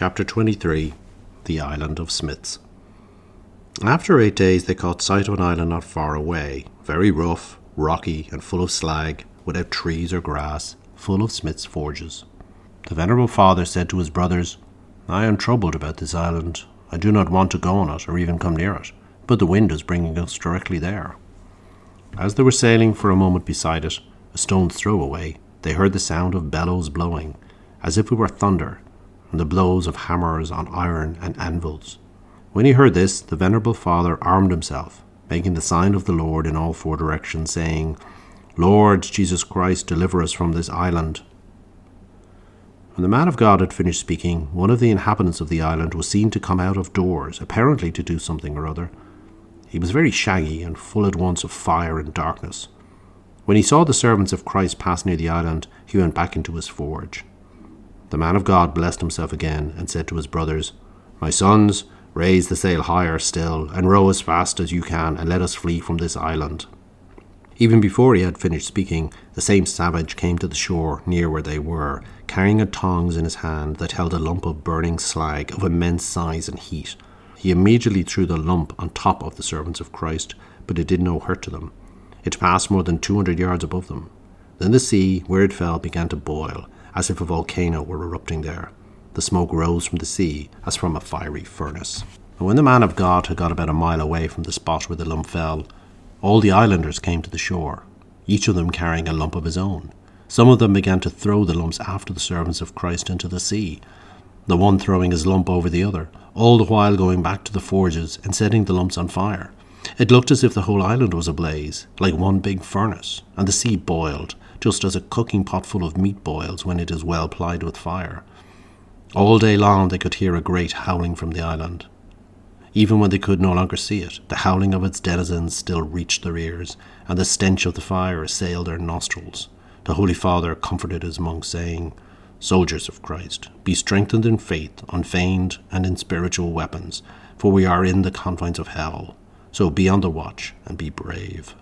Chapter 23 The Island of Smiths. After eight days, they caught sight of an island not far away, very rough, rocky, and full of slag, without trees or grass, full of smiths' forges. The venerable father said to his brothers, I am troubled about this island. I do not want to go on it or even come near it, but the wind is bringing us directly there. As they were sailing for a moment beside it, a stone's throw away, they heard the sound of bellows blowing, as if it were thunder, and the blows of hammers on iron and anvils. When he heard this, the venerable father armed himself, making the sign of the Lord in all four directions, saying, Lord Jesus Christ, deliver us from this island. When the man of God had finished speaking, one of the inhabitants of the island was seen to come out of doors, apparently to do something or other. He was very shaggy and full at once of fire and darkness. When he saw the servants of Christ pass near the island, he went back into his forge. The man of God blessed himself again and said to his brothers, My sons, raise the sail higher still, and row as fast as you can, and let us flee from this island. Even before he had finished speaking, the same savage came to the shore near where they were, carrying a tongs in his hand that held a lump of burning slag of immense size and heat. He immediately threw the lump on top of the servants of Christ, but it did no hurt to them. It passed more than two hundred yards above them. Then the sea, where it fell, began to boil, as if a volcano were erupting there. The smoke rose from the sea as from a fiery furnace. And when the man of God had got about a mile away from the spot where the lump fell, all the islanders came to the shore, each of them carrying a lump of his own. Some of them began to throw the lumps after the servants of Christ into the sea, the one throwing his lump over the other, all the while going back to the forges and setting the lumps on fire. It looked as if the whole island was ablaze, like one big furnace, and the sea boiled, just as a cooking pot full of meat boils when it is well plied with fire. All day long they could hear a great howling from the island. Even when they could no longer see it, the howling of its denizens still reached their ears, and the stench of the fire assailed their nostrils. The Holy Father comforted his monks, saying, Soldiers of Christ, be strengthened in faith, unfeigned, and in spiritual weapons, for we are in the confines of hell. So be on the watch and be brave.